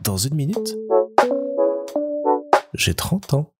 Dans une minute, j'ai 30 ans.